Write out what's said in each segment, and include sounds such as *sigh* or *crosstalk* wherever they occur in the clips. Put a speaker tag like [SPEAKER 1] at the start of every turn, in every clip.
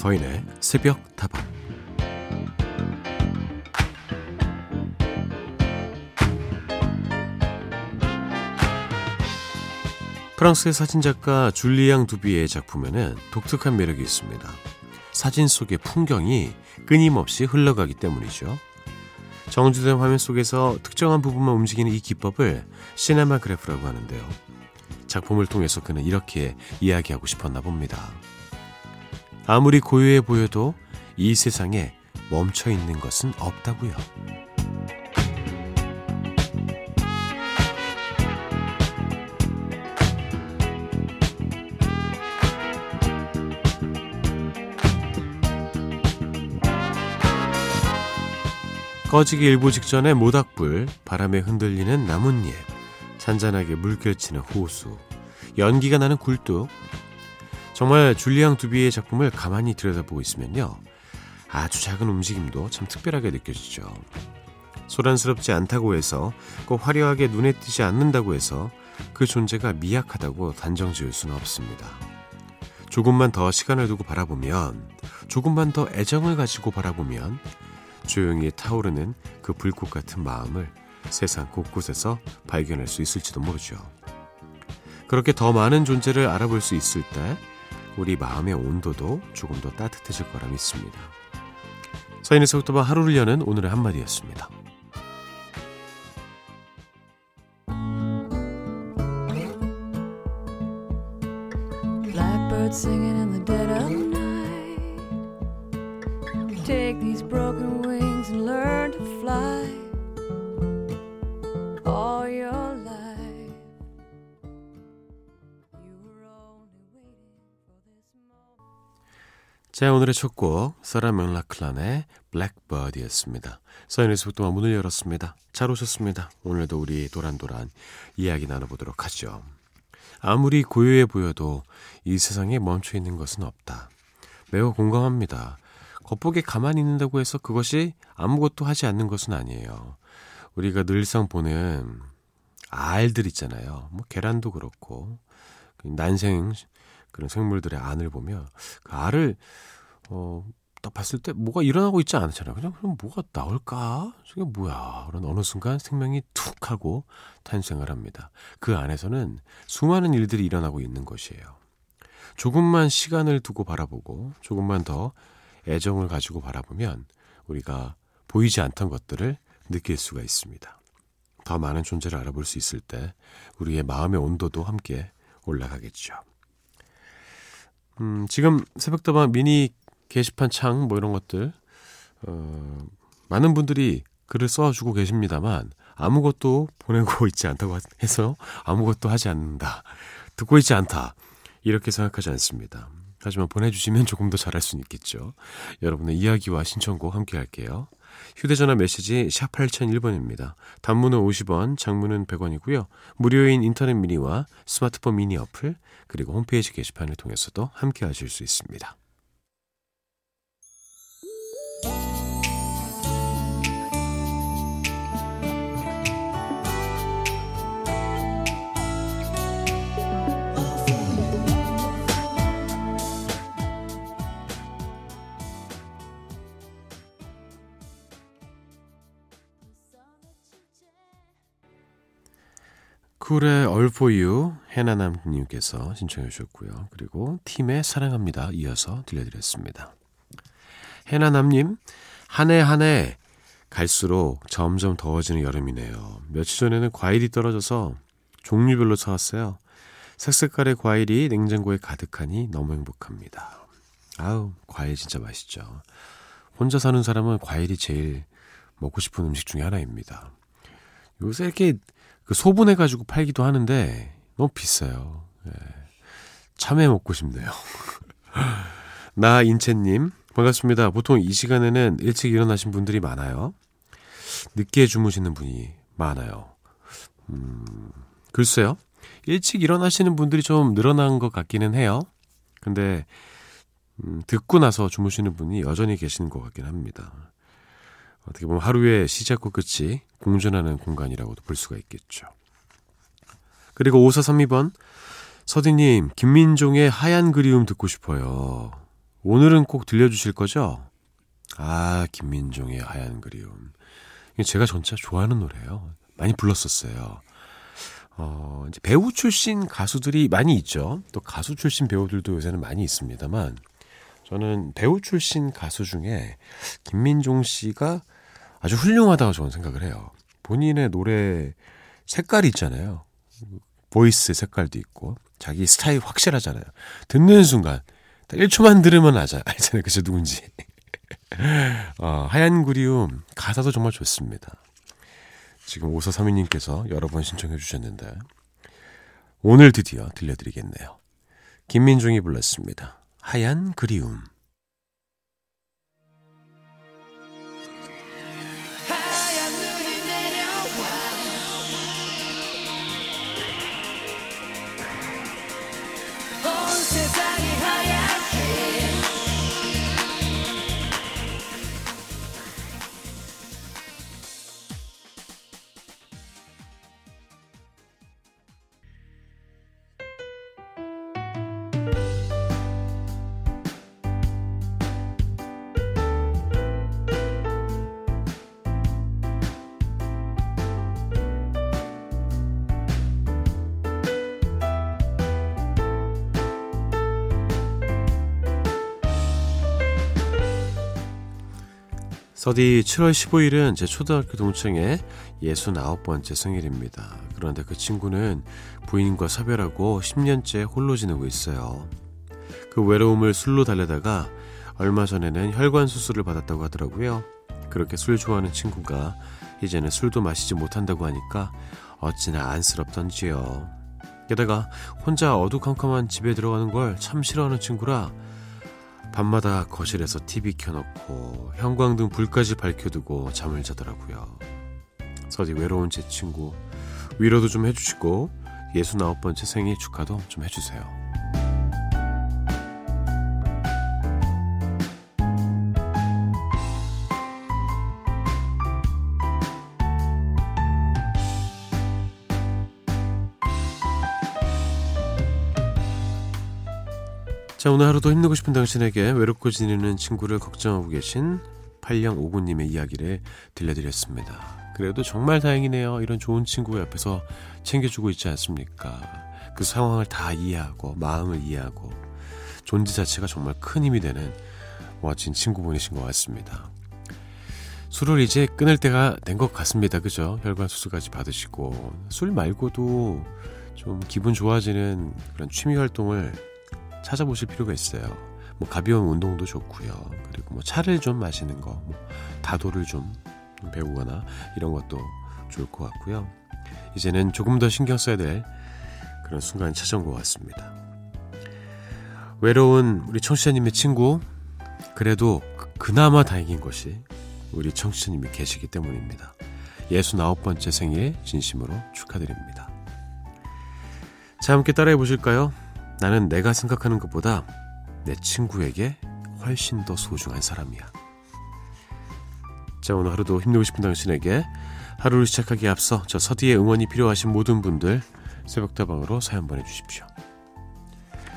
[SPEAKER 1] 서인의 새벽 다방 프랑스의 사진작가 줄리앙 두비의 작품에는 독특한 매력이 있습니다. 사진 속의 풍경이 끊임없이 흘러가기 때문이죠. 정주된 화면 속에서 특정한 부분만 움직이는 이 기법을 시네마 그래프라고 하는데요. 작품을 통해서 그는 이렇게 이야기하고 싶었나 봅니다. 아무리 고요해 보여도 이 세상에 멈춰 있는 것은 없다고요. 꺼지기 일보 직전에 모닥불, 바람에 흔들리는 나뭇잎, 잔잔하게 물결치는 호수, 연기가 나는 굴뚝. 정말 줄리앙 두비의 작품을 가만히 들여다보고 있으면요. 아주 작은 움직임도 참 특별하게 느껴지죠. 소란스럽지 않다고 해서 꼭 화려하게 눈에 띄지 않는다고 해서 그 존재가 미약하다고 단정 지을 수는 없습니다. 조금만 더 시간을 두고 바라보면, 조금만 더 애정을 가지고 바라보면 조용히 타오르는 그 불꽃 같은 마음을 세상 곳곳에서 발견할 수 있을지도 모르죠. 그렇게 더 많은 존재를 알아볼 수 있을 때 우리 마음의 온도도 조금 더 따뜻해질 거라 믿습니다. 서인에서부터 하루를 여는 오늘의 한마디였습니다. Blackbird singing in the dead of night. Take these broken wings and learn to fly. 자, 오늘의 첫 곡, 사라 멜라클란의 블랙버드였습니다. 사인에서부터 문을 열었습니다. 잘 오셨습니다. 오늘도 우리 도란도란 이야기 나눠보도록 하죠. 아무리 고요해 보여도 이 세상에 멈춰 있는 것은 없다. 매우 공감합니다. 겉보기 가만히 있는다고 해서 그것이 아무것도 하지 않는 것은 아니에요. 우리가 늘상 보는 알들 있잖아요. 뭐 계란도 그렇고 난생 그런 생물들의 안을 보면 그 알을 어, 딱 봤을 때 뭐가 일어나고 있지 않잖아요. 그냥 그럼 뭐가 나올까? 저게 뭐야? 그런 어느 순간 생명이 툭 하고 탄생을 합니다. 그 안에서는 수많은 일들이 일어나고 있는 것이에요. 조금만 시간을 두고 바라보고 조금만 더 애정을 가지고 바라보면 우리가 보이지 않던 것들을 느낄 수가 있습니다. 더 많은 존재를 알아볼 수 있을 때 우리의 마음의 온도도 함께 올라가겠죠. 음, 지금 새벽다방 미니 게시판 창 뭐 이런 것들 어, 많은 분들이 글을 써주고 계십니다만 아무것도 보내고 *laughs* 있지 않다고 해서 아무것도 하지 않는다. 듣고 있지 않다. 이렇게 생각하지 않습니다. 하지만 보내주시면 조금 더 잘할 수는 있겠죠. 여러분의 이야기와 신청곡 함께 할게요. 휴대전화 메시지 샵 8001번입니다. 단문은 50원, 장문은 100원이고요. 무료인 인터넷 미니와 스마트폰 미니 어플, 그리고 홈페이지 게시판을 통해서도 함께 하실 수 있습니다. 쿨의 All For You 해나남님께서 신청해 주셨고요. 그리고 팀의 사랑합니다 이어서 들려드렸습니다. 해나남님 한 해 한 해 갈수록 점점 더워지는 여름이네요. 며칠 전에는 과일이 떨어져서 종류별로 사왔어요. 색색깔의 과일이 냉장고에 가득하니 너무 행복합니다. 아우 과일 진짜 맛있죠. 혼자 사는 사람은 과일이 제일 먹고 싶은 음식 중에 하나입니다. 요새 이렇게 그 소분해 가지고 팔기도 하는데 너무 비싸요. 예. 참외 먹고 싶네요. *laughs* 나 인채님 반갑습니다. 보통 이 시간에는 일찍 일어나신 분들이 많아요. 늦게 주무시는 분이 많아요. 음, 글쎄요. 일찍 일어나시는 분들이 좀 늘어난 것 같기는 해요. 근데 음, 듣고 나서 주무시는 분이 여전히 계시는 것 같긴 합니다. 어떻게 보면 하루의 시작과 끝이 공존하는 공간이라고도 볼 수가 있겠죠. 그리고 5432번 서디님 김민종의 하얀 그리움 듣고 싶어요. 오늘은 꼭 들려주실 거죠? 아, 김민종의 하얀 그리움. 제가 전차 좋아하는 노래예요. 많이 불렀었어요. 어, 이제 배우 출신 가수들이 많이 있죠. 또 가수 출신 배우들도 요새는 많이 있습니다만, 저는 배우 출신 가수 중에 김민종 씨가 아주 훌륭하다고 저는 생각을 해요. 본인의 노래 색깔이 있잖아요. voice 색깔도 있고, 자기 스타일 확실하잖아요. 듣는 순간, 1초만 들으면 아자, 알잖아요. 그죠, 누군지. *laughs* 어, 하얀 그리움, 가사도 정말 좋습니다. 지금 오사삼이님께서 여러 번 신청해 주셨는데, 오늘 드디어 들려드리겠네요. 김민중이 불렀습니다. 하얀 그리움. 서디 7월 15일은 제 초등학교 동창의 69번째 생일입니다. 그런데 그 친구는 부인과 사별하고 10년째 홀로 지내고 있어요. 그 외로움을 술로 달래다가 얼마 전에는 혈관 수술을 받았다고 하더라고요. 그렇게 술 좋아하는 친구가 이제는 술도 마시지 못한다고 하니까 어찌나 안쓰럽던지요. 게다가 혼자 어두컴컴한 집에 들어가는 걸 참 싫어하는 친구라 밤마다 거실에서 TV 켜놓고 형광등 불까지 밝혀두고 잠을 자더라고요. 서디 외로운 제 친구 위로도 좀 해주시고 69번째 생일 축하도 좀 해주세요. 자, 오늘 하루도 힘내고 싶은 당신에게 외롭고 지내는 친구를 걱정하고 계신 8059님의 이야기를 들려드렸습니다. 그래도 정말 다행이네요. 이런 좋은 친구 옆에서 챙겨주고 있지 않습니까? 그 상황을 다 이해하고, 마음을 이해하고, 존재 자체가 정말 큰 힘이 되는 멋진 친구분이신 것 같습니다. 술을 이제 끊을 때가 된 것 같습니다. 그죠? 혈관 수술까지 받으시고, 술 말고도 좀 기분 좋아지는 그런 취미 활동을 찾아보실 필요가 있어요. 뭐 가벼운 운동도 좋고요. 그리고 뭐 차를 좀 마시는 거, 뭐 다도를 좀 배우거나 이런 것도 좋을 것 같고요. 이제는 조금 더 신경 써야 될 그런 순간이 찾아온 것 같습니다. 외로운 우리 청취자님의 친구, 그래도 그나마 다행인 것이 우리 청취자님이 계시기 때문입니다. 69번째 생일 진심으로 축하드립니다. 자, 함께 따라해 보실까요? 나는 내가 생각하는 것보다 내 친구에게 훨씬 더 소중한 사람이야. 자, 오늘 하루도 힘내고 싶은 당신에게 하루를 시작하기에 앞서 저 서디의 응원이 필요하신 모든 분들 새벽다방으로 사연 보내주십시오.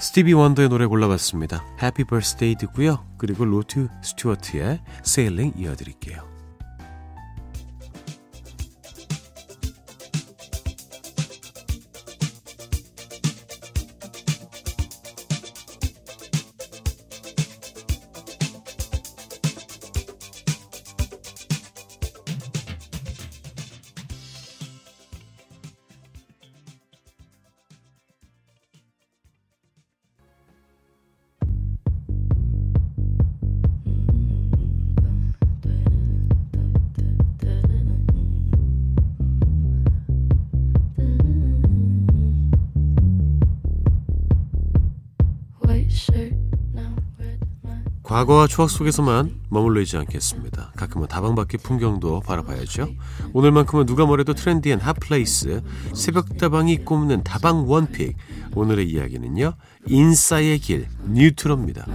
[SPEAKER 1] 스티비 원더의 노래 골라봤습니다. Happy Birthday 듣고요. 그리고 로드 스튜어트의 Sailing 이어드릴게요. 과거와 추억 속에서만 머물러 있지 않겠습니다. 가끔은 다방밖의 풍경도 바라봐야죠. 오늘만큼은 누가 뭐래도 트렌디한 핫플레이스 새벽다방이 꼽는 다방 one pick 오늘의 이야기는요. 인싸의 길 뉴트로입니다.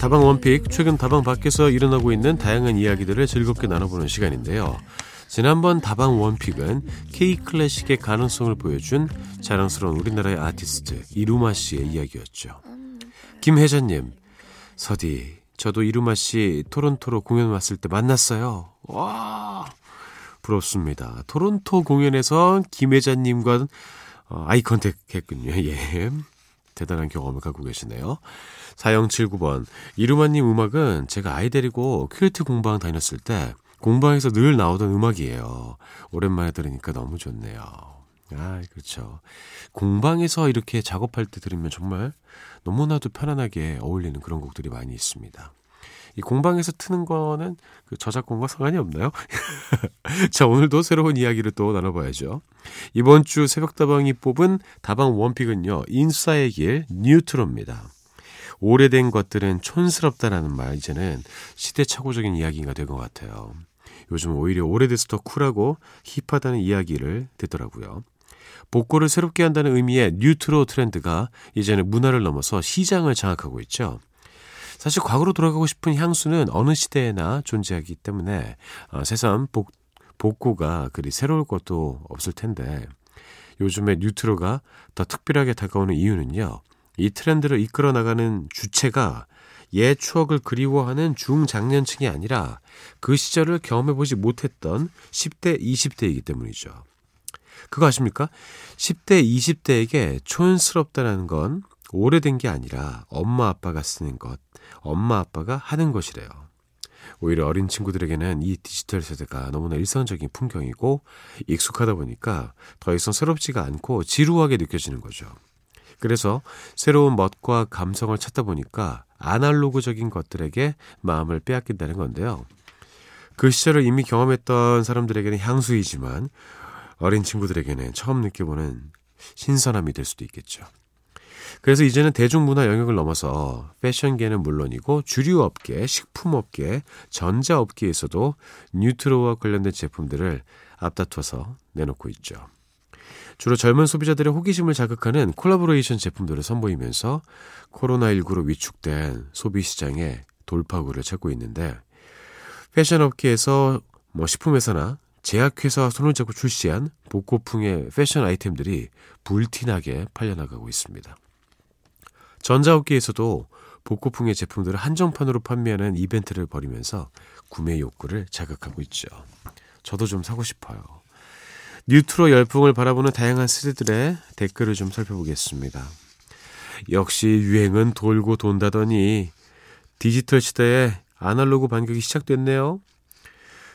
[SPEAKER 1] 다방 one pick 최근 다방 밖에서 일어나고 있는 다양한 이야기들을 즐겁게 나눠보는 시간인데요. 지난번 다방 one pick은 K 클래식의 가능성을 보여준 자랑스러운 우리나라의 아티스트 이루마 씨의 이야기였죠. 김혜자님, 서디, 저도 이루마 씨 토론토로 공연 왔을 때 만났어요. 와, 부럽습니다. 토론토 공연에서 김혜자님과 어, eye contact 했군요. *laughs* 예. 대단한 경험을 갖고 계시네요. 4079번. 이루마님 음악은 제가 아이 데리고 큐리트 공방 다녔을 때 공방에서 늘 나오던 음악이에요. 오랜만에 들으니까 너무 좋네요. 아, 그렇죠. 공방에서 이렇게 작업할 때 들으면 정말 너무나도 편안하게 어울리는 그런 곡들이 많이 있습니다. 이 공방에서 트는 거는 그 저작권과 상관이 없나요? *laughs* 자, 오늘도 새로운 이야기를 또 나눠봐야죠. 이번 주 새벽다방이 뽑은 다방 원픽은요, 인싸의 길 뉴트로입니다. 오래된 것들은 촌스럽다라는 말, 이제는 시대착오적인 이야기가 된 것 같아요. 요즘 오히려 오래돼서 더 쿨하고 힙하다는 이야기를 듣더라고요. 복고를 새롭게 한다는 의미의 뉴트로 트렌드가 이제는 문화를 넘어서 시장을 장악하고 있죠. 사실 과거로 돌아가고 싶은 향수는 어느 시대에나 존재하기 때문에 어, 새삼 복, 복고가 그리 새로울 것도 없을 텐데 요즘에 뉴트로가 더 특별하게 다가오는 이유는요. 이 트렌드를 이끌어 나가는 주체가 옛 추억을 그리워하는 중장년층이 아니라 그 시절을 경험해보지 못했던 10대, 20대이기 때문이죠. 그거 아십니까? 10대, 20대에게 촌스럽다는 건 오래된 게 아니라 엄마 아빠가 쓰는 것, 엄마 아빠가 하는 것이래요. 오히려 어린 친구들에게는 이 디지털 세대가 너무나 일상적인 풍경이고 익숙하다 보니까 더 이상 새롭지가 않고 지루하게 느껴지는 거죠. 그래서 새로운 멋과 감성을 찾다 보니까 아날로그적인 것들에게 마음을 빼앗긴다는 건데요. 그 시절을 이미 경험했던 사람들에게는 향수이지만 어린 친구들에게는 처음 느껴보는 신선함이 될 수도 있겠죠. 그래서 이제는 대중문화 영역을 넘어서 패션계는 물론이고 주류업계, 식품업계, 전자업계에서도 뉴트로와 관련된 제품들을 앞다퉈서 내놓고 있죠. 주로 젊은 소비자들의 호기심을 자극하는 콜라보레이션 제품들을 선보이면서 코로나19로 위축된 소비 시장에 돌파구를 찾고 있는데 패션 업계에서 뭐 식품회사나 제약회사와 손을 잡고 출시한 복고풍의 패션 아이템들이 불티나게 팔려나가고 있습니다. 전자업계에서도 복고풍의 제품들을 한정판으로 판매하는 이벤트를 벌이면서 구매 욕구를 자극하고 있죠. 저도 좀 사고 싶어요. 뉴트로 열풍을 바라보는 다양한 세대들의 댓글을 좀 살펴보겠습니다. 역시 유행은 돌고 돈다더니 디지털 시대에 아날로그 반격이 시작됐네요.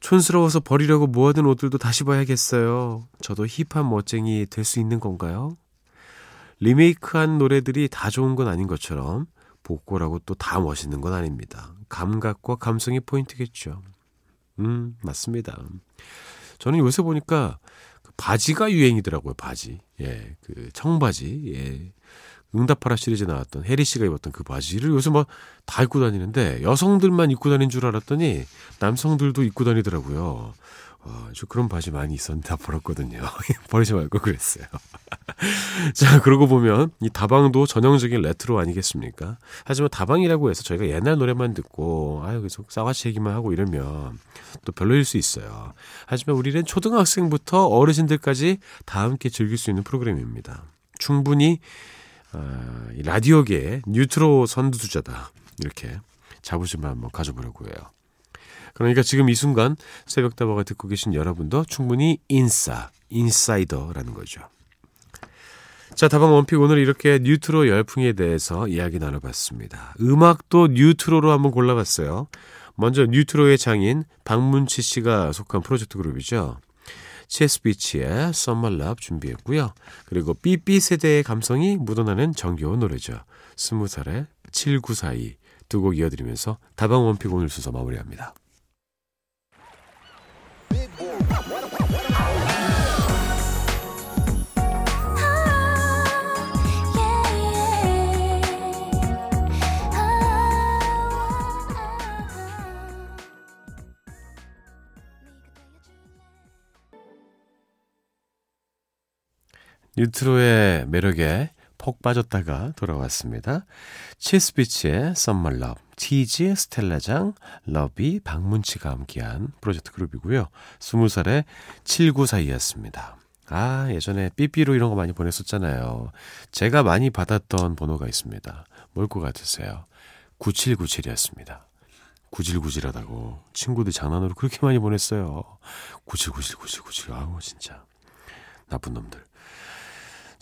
[SPEAKER 1] 촌스러워서 버리려고 모아둔 옷들도 다시 봐야겠어요. 저도 힙한 멋쟁이 될 수 있는 건가요? 리메이크한 노래들이 다 좋은 건 아닌 것처럼 복고라고 또 다 멋있는 건 아닙니다. 감각과 감성이 포인트겠죠. 음, 맞습니다. 저는 요새 보니까 그 바지가 유행이더라고요, 바지. 예, 그 청바지. 예. 응답하라 시리즈 나왔던 해리 씨가 입었던 그 바지를 요새 막 다 입고 다니는데 여성들만 입고 다닌 줄 알았더니 남성들도 입고 다니더라고요. 어, 저 그런 바지 많이 있었는데 다 버렸거든요. *laughs* 버리지 말고 그랬어요. *laughs* 자, 그러고 보면 이 다방도 전형적인 레트로 아니겠습니까? 하지만 다방이라고 해서 저희가 옛날 노래만 듣고 아유 계속 싸가지 얘기만 하고 이러면 또 별로일 수 있어요. 하지만 우리는 초등학생부터 어르신들까지 다 함께 즐길 수 있는 프로그램입니다. 충분히 어, 라디오계의 뉴트로 선두주자다. 이렇게 자부심을 한번 가져보려고 해요. 그러니까 지금 이 순간 새벽다방을 듣고 계신 여러분도 충분히 인싸, 인사이더라는 거죠. 자, 다방 원픽 오늘 이렇게 뉴트로 열풍에 대해서 이야기 나눠봤습니다. 음악도 뉴트로로 한번 골라봤어요. 먼저 뉴트로의 장인 박문치 씨가 속한 프로젝트 그룹이죠. 체스비치의 Love 준비했고요. 그리고 삐삐 세대의 감성이 묻어나는 정겨운 노래죠. 스무 살의 7942 두 곡 이어드리면서 다방 원픽 오늘 순서 마무리합니다. 뉴트로의 매력에 폭 빠졌다가 돌아왔습니다. 치스비치의 Love, 티지, 스텔라장, 러비, 박문치가 함께한 프로젝트 그룹이고요. 20살의 79 사이였습니다. 아, 예전에 삐삐로 이런 거 많이 보냈었잖아요. 제가 많이 받았던 번호가 있습니다. 뭘 것 같으세요? 9797이었습니다. 구질구질하다고 친구들 장난으로 그렇게 많이 보냈어요. 구질구질구질구질 아우 진짜 나쁜 놈들.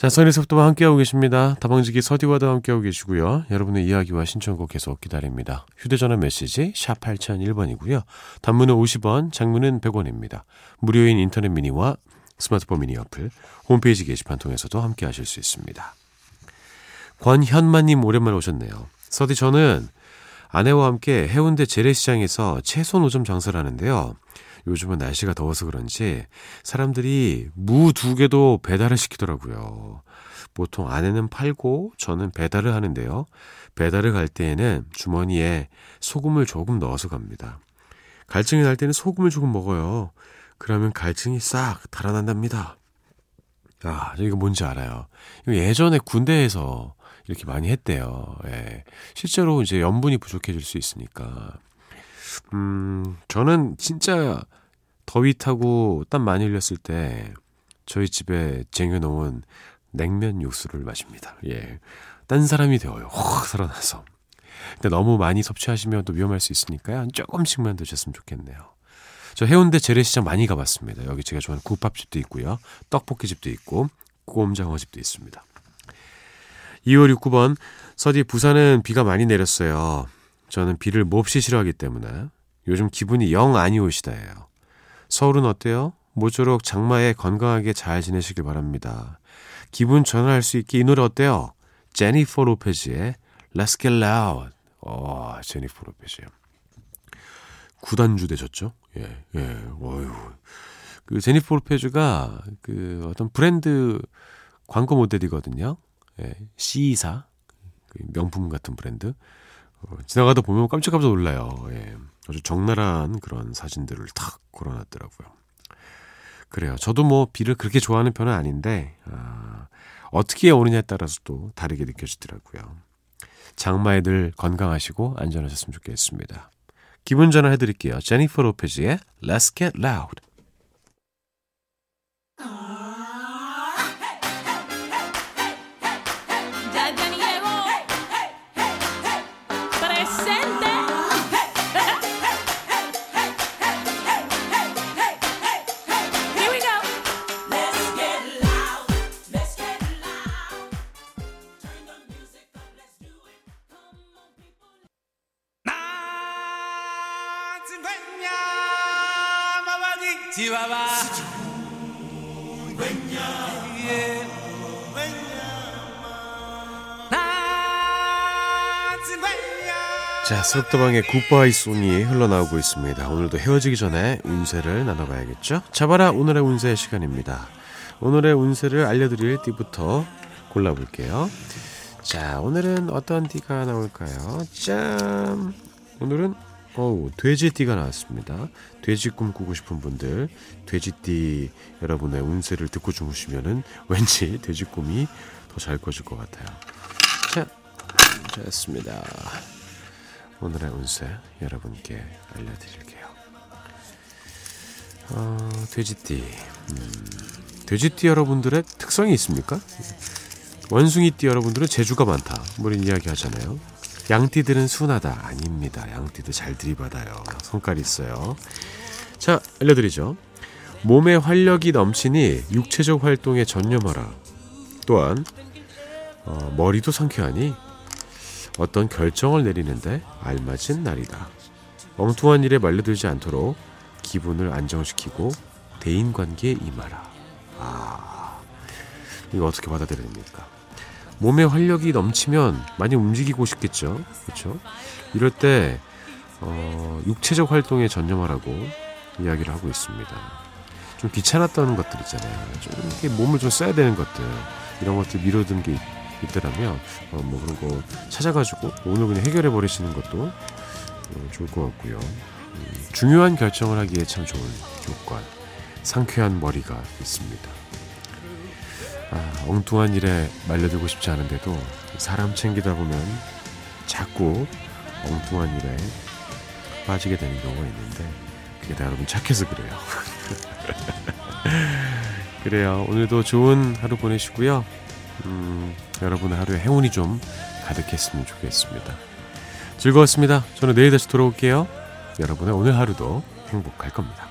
[SPEAKER 1] 자, 써니서부터와 함께하고 계십니다. 다방지기 서디와도 함께하고 계시고요. 여러분의 이야기와 신청곡 계속 기다립니다. 휴대전화 메시지 샵 8001번이고요. 단문은 50원, 장문은 100원입니다. 무료인 인터넷 미니와 스마트폰 미니 어플, 홈페이지 게시판 통해서도 함께하실 수 있습니다. 권현만님 오랜만에 오셨네요. 서디 저는 아내와 함께 해운대 재래시장에서 채소 노점 장사를 하는데요. 요즘은 날씨가 더워서 그런지 사람들이 무 두 개도 배달을 시키더라고요. 보통 아내는 팔고 저는 배달을 하는데요. 배달을 갈 때에는 주머니에 소금을 조금 넣어서 갑니다. 갈증이 날 때는 소금을 조금 먹어요. 그러면 갈증이 싹 달아난답니다. 아, 이거 뭔지 알아요. 예전에 군대에서 이렇게 많이 했대요. 예. 실제로 이제 염분이 부족해질 수 있으니까. 음, 저는 진짜 더위 타고 땀 많이 흘렸을 때 저희 집에 쟁여놓은 냉면 육수를 마십니다. 예. 딴 사람이 되어요. 확 살아나서. 근데 너무 많이 섭취하시면 또 위험할 수 있으니까요. 조금씩만 드셨으면 좋겠네요. 저 해운대 재래시장 많이 가봤습니다. 여기 제가 좋아하는 국밥집도 있고요. 떡볶이집도 있고, 꼼장어집도 있습니다. 2569번, 서디 부산은 비가 많이 내렸어요. 저는 비를 몹시 싫어하기 때문에 요즘 기분이 영 아니오시다예요. 서울은 어때요? 모쪼록 장마에 건강하게 잘 지내시길 바랍니다. 기분 전환할 수 있게 이 노래 어때요? 제니퍼 로페즈의 Let's Get Loud. 어, 제니퍼 로페즈. 구단주 되셨죠? 예, 예, 어휴. 그 제니퍼 로페즈가 그 어떤 브랜드 광고 모델이거든요. 예, C사. 그 명품 같은 브랜드. 어, 지나가다 보면 깜짝깜짝 놀라요. 예. 아주 적나라한 그런 사진들을 탁 걸어놨더라고요. 그래요. 저도 뭐 비를 그렇게 좋아하는 편은 아닌데, 아, 어떻게 오느냐에 따라서 또 다르게 느껴지더라고요. 장마에 늘 건강하시고 안전하셨으면 좋겠습니다. 기분 전환 해드릴게요. 제니퍼 로페즈의 Let's Get Loud. 자, 석도방의 굿바이 송이 흘러나오고 있습니다. 오늘도 헤어지기 전에 운세를 나눠봐야겠죠? 잡아라 오늘의 운세 시간입니다. 오늘의 운세를 알려드릴 띠부터 골라볼게요. 자, 오늘은 어떤 띠가 나올까요? 짠! 오늘은 어우, 돼지띠가 나왔습니다. 돼지 꿈꾸고 싶은 분들, 돼지띠 여러분의 운세를 듣고 주무시면은 왠지 돼지 꿈이 더잘 꺼질 것 같아요. 자, 좋습니다. 오늘의 운세 여러분께 알려드릴게요. 어, 돼지띠. 음, 돼지띠 여러분들의 특성이 있습니까? 원숭이띠 여러분들은 재주가 많다. 뭐 이런 이야기 하잖아요. 양띠들은 순하다. 아닙니다. 양띠도 잘 들이받아요. 성깔이 있어요. 자, 알려드리죠. 몸에 활력이 넘치니 육체적 활동에 전념하라. 또한 어, 머리도 상쾌하니 어떤 결정을 내리는데 알맞은 날이다. 엉뚱한 일에 말려들지 않도록 기분을 안정시키고 대인관계에 임하라. 아, 이거 어떻게 받아들여야 됩니까? 몸에 활력이 넘치면 많이 움직이고 싶겠죠. 그렇죠? 이럴 때 어, 육체적 활동에 전념하라고 이야기를 하고 있습니다. 좀 귀찮았던 것들 있잖아요. 좀 이렇게 몸을 좀 써야 되는 것들 이런 것들 미뤄둔 게 있더라면 어, 뭐 그런 거 찾아가지고 오늘 그냥 해결해 버리시는 것도 어, 좋을 것 같고요. 음, 중요한 결정을 하기에 참 좋은 조건, 상쾌한 머리가 있습니다. 아, 엉뚱한 일에 말려들고 싶지 않은데도 사람 챙기다 보면 자꾸 엉뚱한 일에 빠지게 되는 경우가 있는데 그게 다 여러분 착해서 그래요. *laughs* 그래요. 오늘도 좋은 하루 보내시고요. 음, 여러분의 하루에 행운이 좀 가득했으면 좋겠습니다. 즐거웠습니다. 저는 내일 다시 돌아올게요. 여러분의 오늘 하루도 행복할 겁니다.